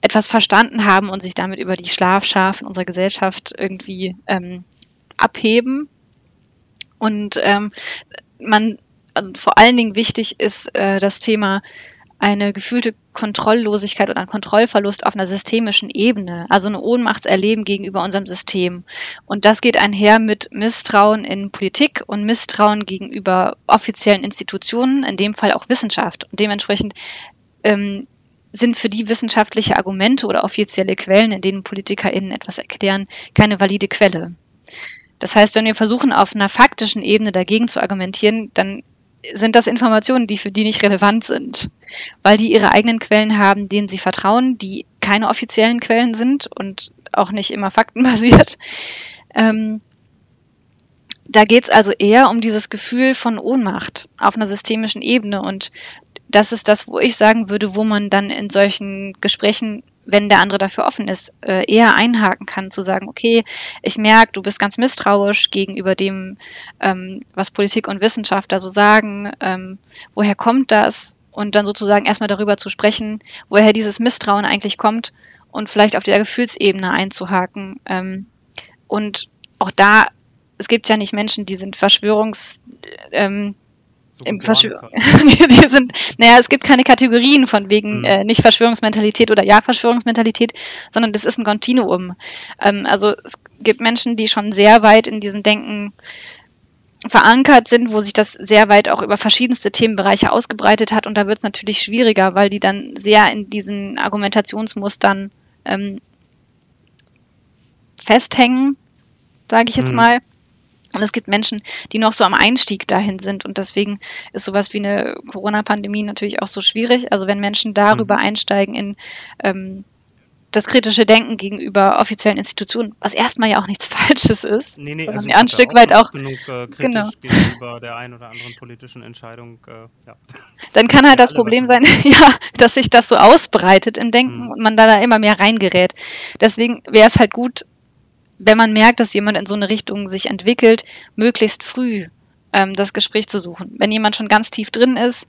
etwas verstanden haben und sich damit über die Schlafschafen unserer Gesellschaft irgendwie ähm, abheben. Und ähm, man, also vor allen Dingen wichtig ist äh, das Thema eine gefühlte Kontrolllosigkeit oder ein Kontrollverlust auf einer systemischen Ebene, also ein Ohnmachtserleben gegenüber unserem System. Und das geht einher mit Misstrauen in Politik und Misstrauen gegenüber offiziellen Institutionen, in dem Fall auch Wissenschaft. Und dementsprechend ähm, sind für die wissenschaftliche Argumente oder offizielle Quellen, in denen PolitikerInnen etwas erklären, keine valide Quelle. Das heißt, wenn wir versuchen, auf einer faktischen Ebene dagegen zu argumentieren, dann sind das Informationen, die für die nicht relevant sind, weil die ihre eigenen Quellen haben, denen sie vertrauen, die keine offiziellen Quellen sind und auch nicht immer faktenbasiert. Ähm, da geht es also eher um dieses Gefühl von Ohnmacht auf einer systemischen Ebene und das ist das, wo ich sagen würde, wo man dann in solchen Gesprächen wenn der andere dafür offen ist, äh, eher einhaken kann, zu sagen, okay, ich merke, du bist ganz misstrauisch gegenüber dem, ähm, was Politik und Wissenschaft da so sagen, ähm, woher kommt das? Und dann sozusagen erstmal darüber zu sprechen, woher dieses Misstrauen eigentlich kommt und vielleicht auf der Gefühlsebene einzuhaken. Ähm, und auch da, es gibt ja nicht Menschen, die sind Verschwörungs, ähm, im Verschwör die sind, naja, es gibt keine Kategorien von wegen mhm. äh, nicht Verschwörungsmentalität oder ja Verschwörungsmentalität, sondern das ist ein Kontinuum. Ähm, also es gibt Menschen, die schon sehr weit in diesem Denken verankert sind, wo sich das sehr weit auch über verschiedenste Themenbereiche ausgebreitet hat und da wird es natürlich schwieriger, weil die dann sehr in diesen Argumentationsmustern ähm, festhängen, sage ich jetzt mhm. mal. Und es gibt Menschen, die noch so am Einstieg dahin sind. Und deswegen ist sowas wie eine Corona-Pandemie natürlich auch so schwierig. Also wenn Menschen darüber mhm. einsteigen in ähm, das kritische Denken gegenüber offiziellen Institutionen, was erstmal ja auch nichts Falsches ist, nee, nee, also ein Stück weit auch genug äh, kritisch genau. gegenüber der einen oder anderen politischen Entscheidung. Äh, ja. Dann kann halt das Problem sein, ja, dass sich das so ausbreitet im Denken mhm. und man da, da immer mehr reingerät. Deswegen wäre es halt gut, wenn man merkt, dass jemand in so eine Richtung sich entwickelt, möglichst früh ähm, das Gespräch zu suchen. Wenn jemand schon ganz tief drin ist,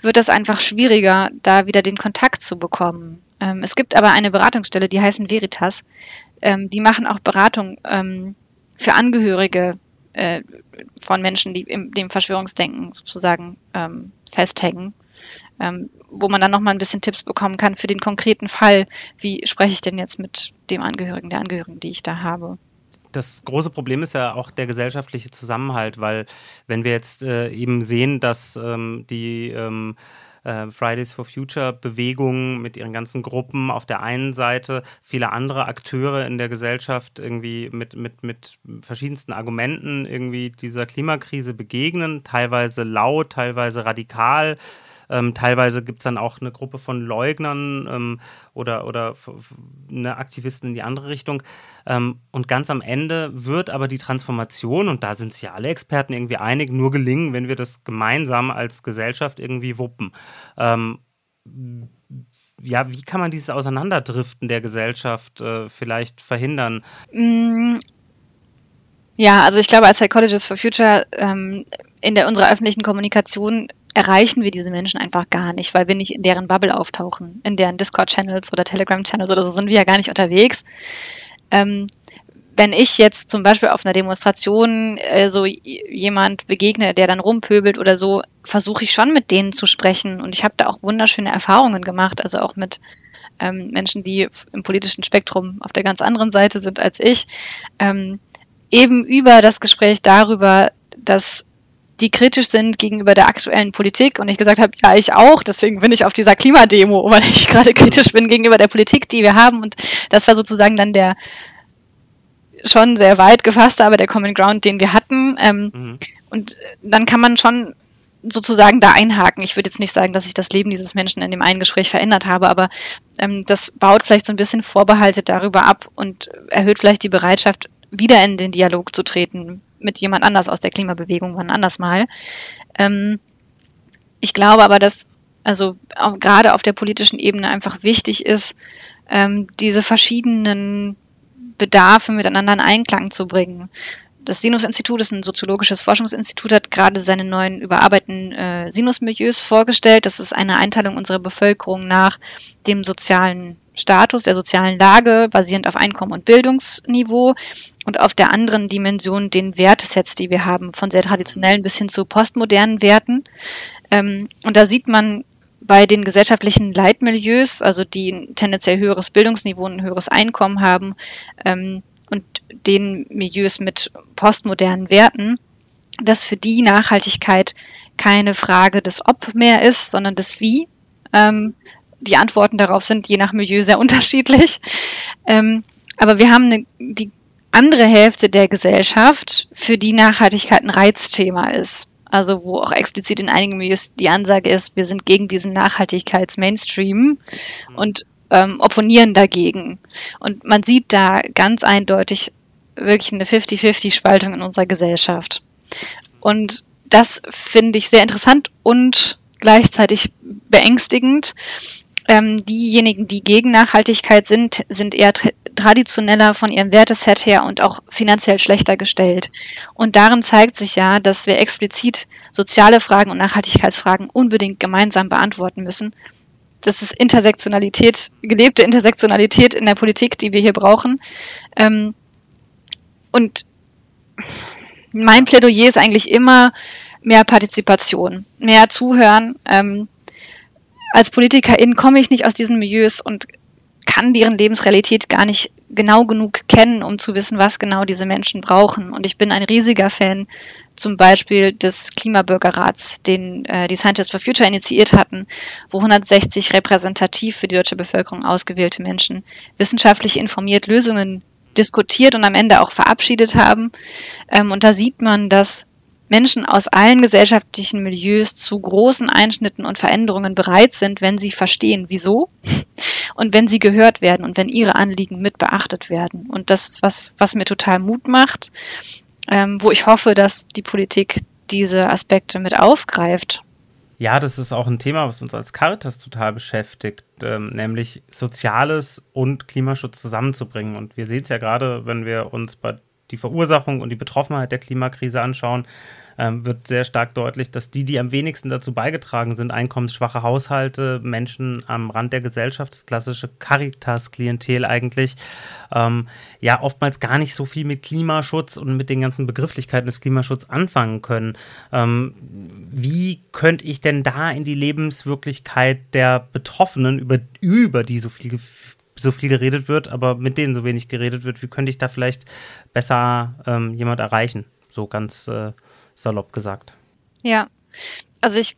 wird es einfach schwieriger, da wieder den Kontakt zu bekommen. Ähm, es gibt aber eine Beratungsstelle, die heißen Veritas. Ähm, die machen auch Beratung ähm, für Angehörige äh, von Menschen, die im dem Verschwörungsdenken sozusagen ähm, festhängen, ähm, wo man dann nochmal ein bisschen Tipps bekommen kann für den konkreten Fall, wie spreche ich denn jetzt mit dem Angehörigen, der Angehörigen, die ich da habe das große Problem ist ja auch der gesellschaftliche Zusammenhalt, weil wenn wir jetzt äh, eben sehen, dass ähm, die ähm, äh, Fridays for Future Bewegung mit ihren ganzen Gruppen auf der einen Seite, viele andere Akteure in der Gesellschaft irgendwie mit, mit, mit verschiedensten Argumenten irgendwie dieser Klimakrise begegnen, teilweise laut, teilweise radikal. Ähm, teilweise gibt es dann auch eine Gruppe von Leugnern ähm, oder, oder eine Aktivisten in die andere Richtung. Ähm, und ganz am Ende wird aber die Transformation, und da sind sich ja alle Experten irgendwie einig, nur gelingen, wenn wir das gemeinsam als Gesellschaft irgendwie wuppen. Ähm, ja, wie kann man dieses Auseinanderdriften der Gesellschaft äh, vielleicht verhindern? Mm, ja, also ich glaube, als Psychologists for Future ähm, in der unserer öffentlichen Kommunikation erreichen wir diese Menschen einfach gar nicht, weil wir nicht in deren Bubble auftauchen, in deren Discord-Channels oder Telegram-Channels oder so sind wir ja gar nicht unterwegs. Ähm, wenn ich jetzt zum Beispiel auf einer Demonstration äh, so jemand begegne, der dann rumpöbelt oder so, versuche ich schon mit denen zu sprechen. Und ich habe da auch wunderschöne Erfahrungen gemacht, also auch mit ähm, Menschen, die im politischen Spektrum auf der ganz anderen Seite sind als ich. Ähm, eben über das Gespräch darüber, dass die kritisch sind gegenüber der aktuellen Politik und ich gesagt habe, ja, ich auch, deswegen bin ich auf dieser Klimademo, weil ich gerade kritisch bin gegenüber der Politik, die wir haben und das war sozusagen dann der schon sehr weit gefasste, aber der Common Ground, den wir hatten ähm, mhm. und dann kann man schon sozusagen da einhaken. Ich würde jetzt nicht sagen, dass ich das Leben dieses Menschen in dem einen Gespräch verändert habe, aber ähm, das baut vielleicht so ein bisschen Vorbehalte darüber ab und erhöht vielleicht die Bereitschaft, wieder in den Dialog zu treten mit jemand anders aus der Klimabewegung, wann anders mal. Ähm, ich glaube aber, dass also auch gerade auf der politischen Ebene einfach wichtig ist, ähm, diese verschiedenen Bedarfe miteinander in Einklang zu bringen. Das Sinus-Institut ist ein soziologisches Forschungsinstitut, hat gerade seine neuen überarbeiteten äh, Sinusmilieus vorgestellt. Das ist eine Einteilung unserer Bevölkerung nach dem sozialen Status, der sozialen Lage, basierend auf Einkommen und Bildungsniveau und auf der anderen Dimension den Wertesets, die wir haben, von sehr traditionellen bis hin zu postmodernen Werten. Ähm, und da sieht man bei den gesellschaftlichen Leitmilieus, also die ein tendenziell höheres Bildungsniveau und ein höheres Einkommen haben, ähm, und den Milieus mit postmodernen Werten, dass für die Nachhaltigkeit keine Frage des Ob mehr ist, sondern des Wie. Ähm, die Antworten darauf sind je nach Milieu sehr unterschiedlich. Ähm, aber wir haben eine, die andere Hälfte der Gesellschaft, für die Nachhaltigkeit ein Reizthema ist. Also wo auch explizit in einigen Milieus die Ansage ist, wir sind gegen diesen Nachhaltigkeits-Mainstream mhm. und ähm, opponieren dagegen. Und man sieht da ganz eindeutig wirklich eine 50-50-Spaltung in unserer Gesellschaft. Und das finde ich sehr interessant und gleichzeitig beängstigend, ähm, diejenigen, die gegen Nachhaltigkeit sind, sind eher traditioneller von ihrem Werteset her und auch finanziell schlechter gestellt. Und darin zeigt sich ja, dass wir explizit soziale Fragen und Nachhaltigkeitsfragen unbedingt gemeinsam beantworten müssen. Das ist Intersektionalität, gelebte Intersektionalität in der Politik, die wir hier brauchen. Ähm, und mein Plädoyer ist eigentlich immer mehr Partizipation, mehr Zuhören. Ähm, als Politikerin komme ich nicht aus diesen Milieus und kann deren Lebensrealität gar nicht genau genug kennen, um zu wissen, was genau diese Menschen brauchen. Und ich bin ein riesiger Fan zum Beispiel des Klimabürgerrats, den äh, die Scientists for Future initiiert hatten, wo 160 repräsentativ für die deutsche Bevölkerung ausgewählte Menschen wissenschaftlich informiert Lösungen diskutiert und am Ende auch verabschiedet haben. Ähm, und da sieht man, dass Menschen aus allen gesellschaftlichen Milieus zu großen Einschnitten und Veränderungen bereit sind, wenn sie verstehen, wieso und wenn sie gehört werden und wenn ihre Anliegen mit beachtet werden. Und das ist was, was mir total Mut macht, ähm, wo ich hoffe, dass die Politik diese Aspekte mit aufgreift. Ja, das ist auch ein Thema, was uns als Caritas total beschäftigt, ähm, nämlich Soziales und Klimaschutz zusammenzubringen. Und wir sehen es ja gerade, wenn wir uns bei die Verursachung und die Betroffenheit der Klimakrise anschauen, ähm, wird sehr stark deutlich, dass die, die am wenigsten dazu beigetragen sind, einkommensschwache Haushalte, Menschen am Rand der Gesellschaft, das klassische Caritas-Klientel eigentlich, ähm, ja oftmals gar nicht so viel mit Klimaschutz und mit den ganzen Begrifflichkeiten des Klimaschutzes anfangen können. Ähm, wie könnte ich denn da in die Lebenswirklichkeit der Betroffenen, über, über die so viel so viel geredet wird, aber mit denen so wenig geredet wird, wie könnte ich da vielleicht besser ähm, jemand erreichen? So ganz äh, salopp gesagt. Ja, also ich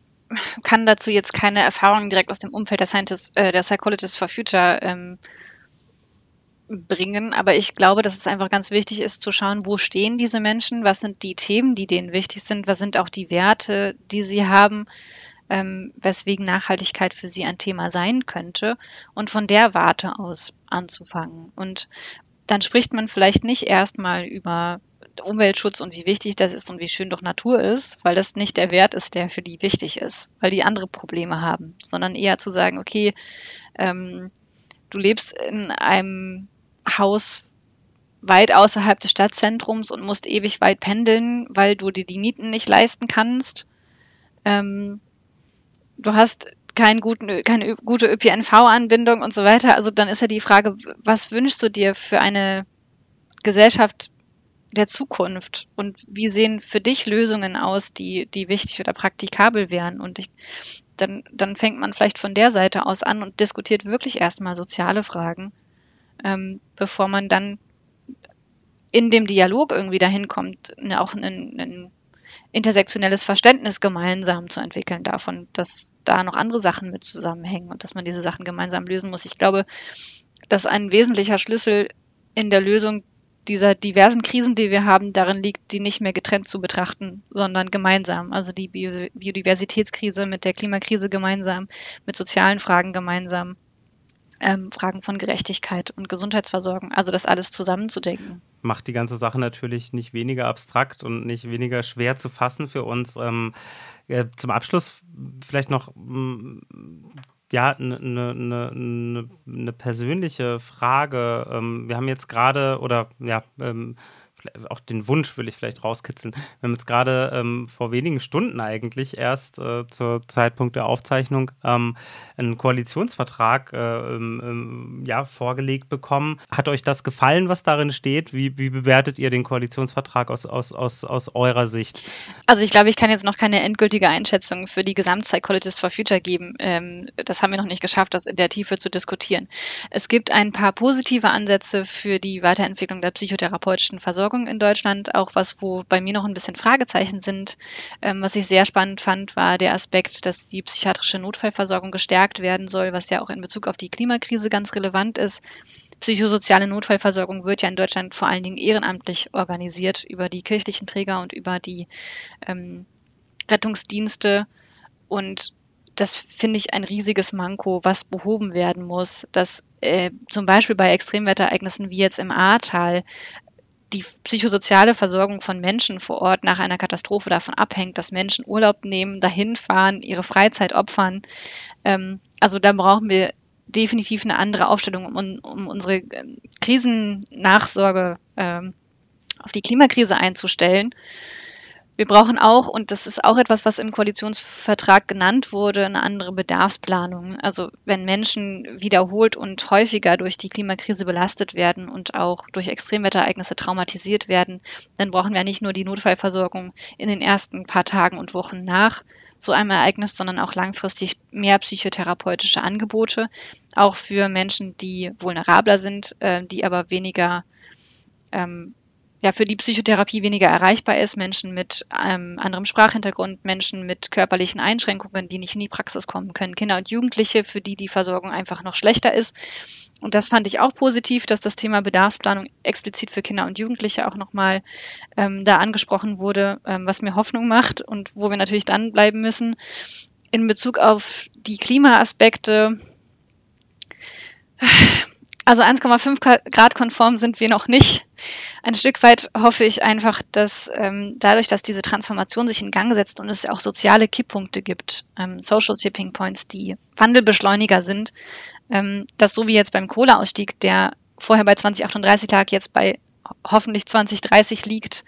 kann dazu jetzt keine Erfahrungen direkt aus dem Umfeld der, äh, der Psychologist for Future ähm, bringen, aber ich glaube, dass es einfach ganz wichtig ist zu schauen, wo stehen diese Menschen, was sind die Themen, die denen wichtig sind, was sind auch die Werte, die sie haben, ähm, weswegen Nachhaltigkeit für sie ein Thema sein könnte und von der Warte aus anzufangen. Und dann spricht man vielleicht nicht erstmal über Umweltschutz und wie wichtig das ist und wie schön doch Natur ist, weil das nicht der Wert ist, der für die wichtig ist, weil die andere Probleme haben, sondern eher zu sagen, okay, ähm, du lebst in einem Haus weit außerhalb des Stadtzentrums und musst ewig weit pendeln, weil du dir die Mieten nicht leisten kannst. Ähm, du hast keinen guten, keine gute ÖPNV-Anbindung und so weiter. Also dann ist ja die Frage, was wünschst du dir für eine Gesellschaft der Zukunft und wie sehen für dich Lösungen aus, die, die wichtig oder praktikabel wären? Und ich, dann, dann fängt man vielleicht von der Seite aus an und diskutiert wirklich erstmal soziale Fragen, ähm, bevor man dann in dem Dialog irgendwie dahin kommt, ne, auch ein, ein intersektionelles Verständnis gemeinsam zu entwickeln davon, dass da noch andere Sachen mit zusammenhängen und dass man diese Sachen gemeinsam lösen muss. Ich glaube, dass ein wesentlicher Schlüssel in der Lösung dieser diversen Krisen, die wir haben, darin liegt, die nicht mehr getrennt zu betrachten, sondern gemeinsam. Also die Biodiversitätskrise mit der Klimakrise gemeinsam, mit sozialen Fragen gemeinsam, ähm, Fragen von Gerechtigkeit und Gesundheitsversorgung. Also das alles zusammenzudenken. Macht die ganze Sache natürlich nicht weniger abstrakt und nicht weniger schwer zu fassen für uns. Ähm, äh, zum Abschluss vielleicht noch mm, ja, eine ne, ne, ne, ne persönliche Frage. Ähm, wir haben jetzt gerade, oder ja, ähm, auch den Wunsch will ich vielleicht rauskitzeln. Wir haben jetzt gerade ähm, vor wenigen Stunden eigentlich erst äh, zur Zeitpunkt der Aufzeichnung ähm, einen Koalitionsvertrag äh, ähm, ähm, ja, vorgelegt bekommen. Hat euch das gefallen, was darin steht? Wie, wie bewertet ihr den Koalitionsvertrag aus, aus, aus, aus eurer Sicht? Also ich glaube, ich kann jetzt noch keine endgültige Einschätzung für die Gesamtpsychologist for Future geben. Ähm, das haben wir noch nicht geschafft, das in der Tiefe zu diskutieren. Es gibt ein paar positive Ansätze für die Weiterentwicklung der psychotherapeutischen Versorgung Versorgung in Deutschland. Auch was, wo bei mir noch ein bisschen Fragezeichen sind. Ähm, was ich sehr spannend fand, war der Aspekt, dass die psychiatrische Notfallversorgung gestärkt werden soll, was ja auch in Bezug auf die Klimakrise ganz relevant ist. Psychosoziale Notfallversorgung wird ja in Deutschland vor allen Dingen ehrenamtlich organisiert über die kirchlichen Träger und über die ähm, Rettungsdienste. Und das finde ich ein riesiges Manko, was behoben werden muss, dass äh, zum Beispiel bei Extremwetterereignissen wie jetzt im Ahrtal die psychosoziale Versorgung von Menschen vor Ort nach einer Katastrophe davon abhängt, dass Menschen Urlaub nehmen, dahin fahren, ihre Freizeit opfern. Ähm, also da brauchen wir definitiv eine andere Aufstellung, um, um unsere ähm, Krisennachsorge ähm, auf die Klimakrise einzustellen. Wir brauchen auch, und das ist auch etwas, was im Koalitionsvertrag genannt wurde, eine andere Bedarfsplanung. Also wenn Menschen wiederholt und häufiger durch die Klimakrise belastet werden und auch durch Extremwetterereignisse traumatisiert werden, dann brauchen wir nicht nur die Notfallversorgung in den ersten paar Tagen und Wochen nach so einem Ereignis, sondern auch langfristig mehr psychotherapeutische Angebote, auch für Menschen, die vulnerabler sind, äh, die aber weniger ähm, ja, für die Psychotherapie weniger erreichbar ist, Menschen mit ähm, anderem Sprachhintergrund, Menschen mit körperlichen Einschränkungen, die nicht in die Praxis kommen können, Kinder und Jugendliche, für die die Versorgung einfach noch schlechter ist. Und das fand ich auch positiv, dass das Thema Bedarfsplanung explizit für Kinder und Jugendliche auch nochmal ähm, da angesprochen wurde, ähm, was mir Hoffnung macht und wo wir natürlich dann bleiben müssen. In Bezug auf die Klimaaspekte, also 1,5 Grad konform sind wir noch nicht. Ein Stück weit hoffe ich einfach, dass ähm, dadurch, dass diese Transformation sich in Gang setzt und es auch soziale Kipppunkte gibt, ähm, Social Tipping Points, die Wandelbeschleuniger sind, ähm, dass so wie jetzt beim Kohleausstieg, der vorher bei 2038 lag, jetzt bei hoffentlich 2030 liegt,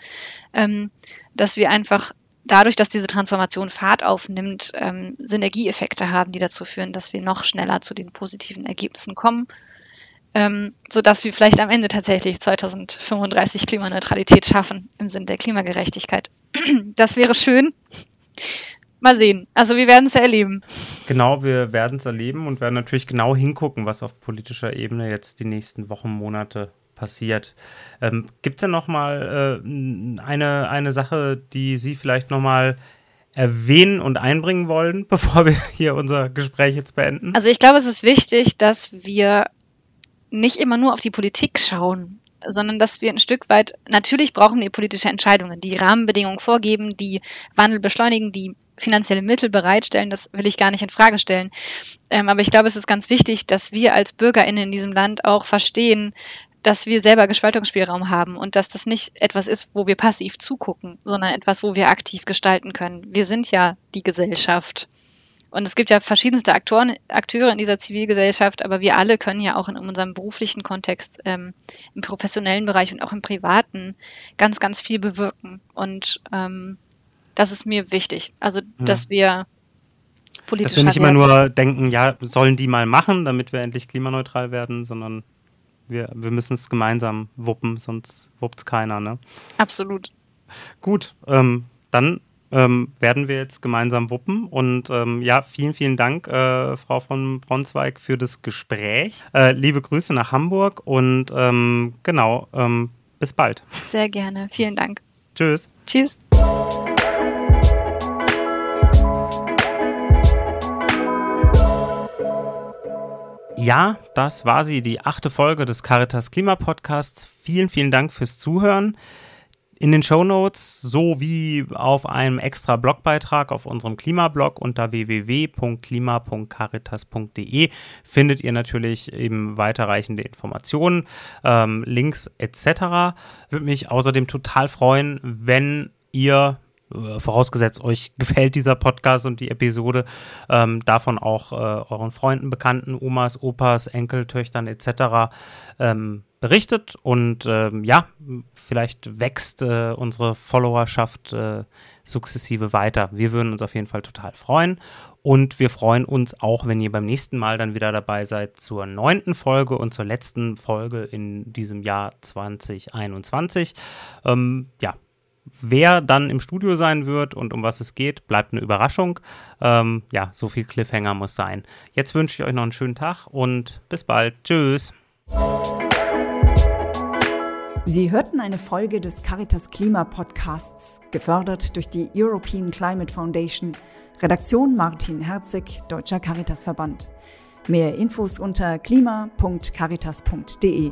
ähm, dass wir einfach dadurch, dass diese Transformation Fahrt aufnimmt, ähm, Synergieeffekte haben, die dazu führen, dass wir noch schneller zu den positiven Ergebnissen kommen, ähm, sodass wir vielleicht am Ende tatsächlich 2035 Klimaneutralität schaffen im Sinne der Klimagerechtigkeit. Das wäre schön. Mal sehen. Also wir werden es erleben. Genau, wir werden es erleben und werden natürlich genau hingucken, was auf politischer Ebene jetzt die nächsten Wochen, Monate passiert. Ähm, Gibt es denn noch mal äh, eine, eine Sache, die Sie vielleicht noch mal erwähnen und einbringen wollen, bevor wir hier unser Gespräch jetzt beenden? Also ich glaube, es ist wichtig, dass wir nicht immer nur auf die Politik schauen, sondern dass wir ein Stück weit, natürlich brauchen wir politische Entscheidungen, die Rahmenbedingungen vorgeben, die Wandel beschleunigen, die finanzielle Mittel bereitstellen, das will ich gar nicht in Frage stellen. Ähm, aber ich glaube, es ist ganz wichtig, dass wir als BürgerInnen in diesem Land auch verstehen, dass wir selber Gestaltungsspielraum haben und dass das nicht etwas ist, wo wir passiv zugucken, sondern etwas, wo wir aktiv gestalten können. Wir sind ja die Gesellschaft. Und es gibt ja verschiedenste Aktoren, Akteure in dieser Zivilgesellschaft, aber wir alle können ja auch in unserem beruflichen Kontext, ähm, im professionellen Bereich und auch im privaten ganz, ganz viel bewirken. Und ähm, das ist mir wichtig. Also, hm. dass wir politisch. Dass wir nicht immer nur denken, ja, sollen die mal machen, damit wir endlich klimaneutral werden, sondern wir, wir müssen es gemeinsam wuppen, sonst wuppt es keiner, ne? Absolut. Gut, ähm, dann ähm, werden wir jetzt gemeinsam wuppen. Und ähm, ja, vielen, vielen Dank, äh, Frau von Braunzweig, für das Gespräch. Äh, liebe Grüße nach Hamburg und ähm, genau, ähm, bis bald. Sehr gerne. Vielen Dank. Tschüss. Tschüss. Ja, das war sie, die achte Folge des Caritas Klima Podcasts. Vielen, vielen Dank fürs Zuhören. In den Show Notes sowie auf einem extra Blogbeitrag auf unserem Klimablog unter www.klima.caritas.de findet ihr natürlich eben weiterreichende Informationen, ähm, Links etc. Würde mich außerdem total freuen, wenn ihr vorausgesetzt euch gefällt dieser Podcast und die Episode, ähm, davon auch äh, euren Freunden, Bekannten, Omas, Opas, Enkeltöchtern etc. Ähm, berichtet und ähm, ja, vielleicht wächst äh, unsere Followerschaft äh, sukzessive weiter. Wir würden uns auf jeden Fall total freuen und wir freuen uns auch, wenn ihr beim nächsten Mal dann wieder dabei seid zur neunten Folge und zur letzten Folge in diesem Jahr 2021. Ähm, ja, Wer dann im Studio sein wird und um was es geht, bleibt eine Überraschung. Ähm, ja, so viel Cliffhanger muss sein. Jetzt wünsche ich euch noch einen schönen Tag und bis bald. Tschüss. Sie hörten eine Folge des Caritas Klima Podcasts, gefördert durch die European Climate Foundation. Redaktion Martin Herzig, Deutscher Caritasverband. Mehr Infos unter klima.caritas.de.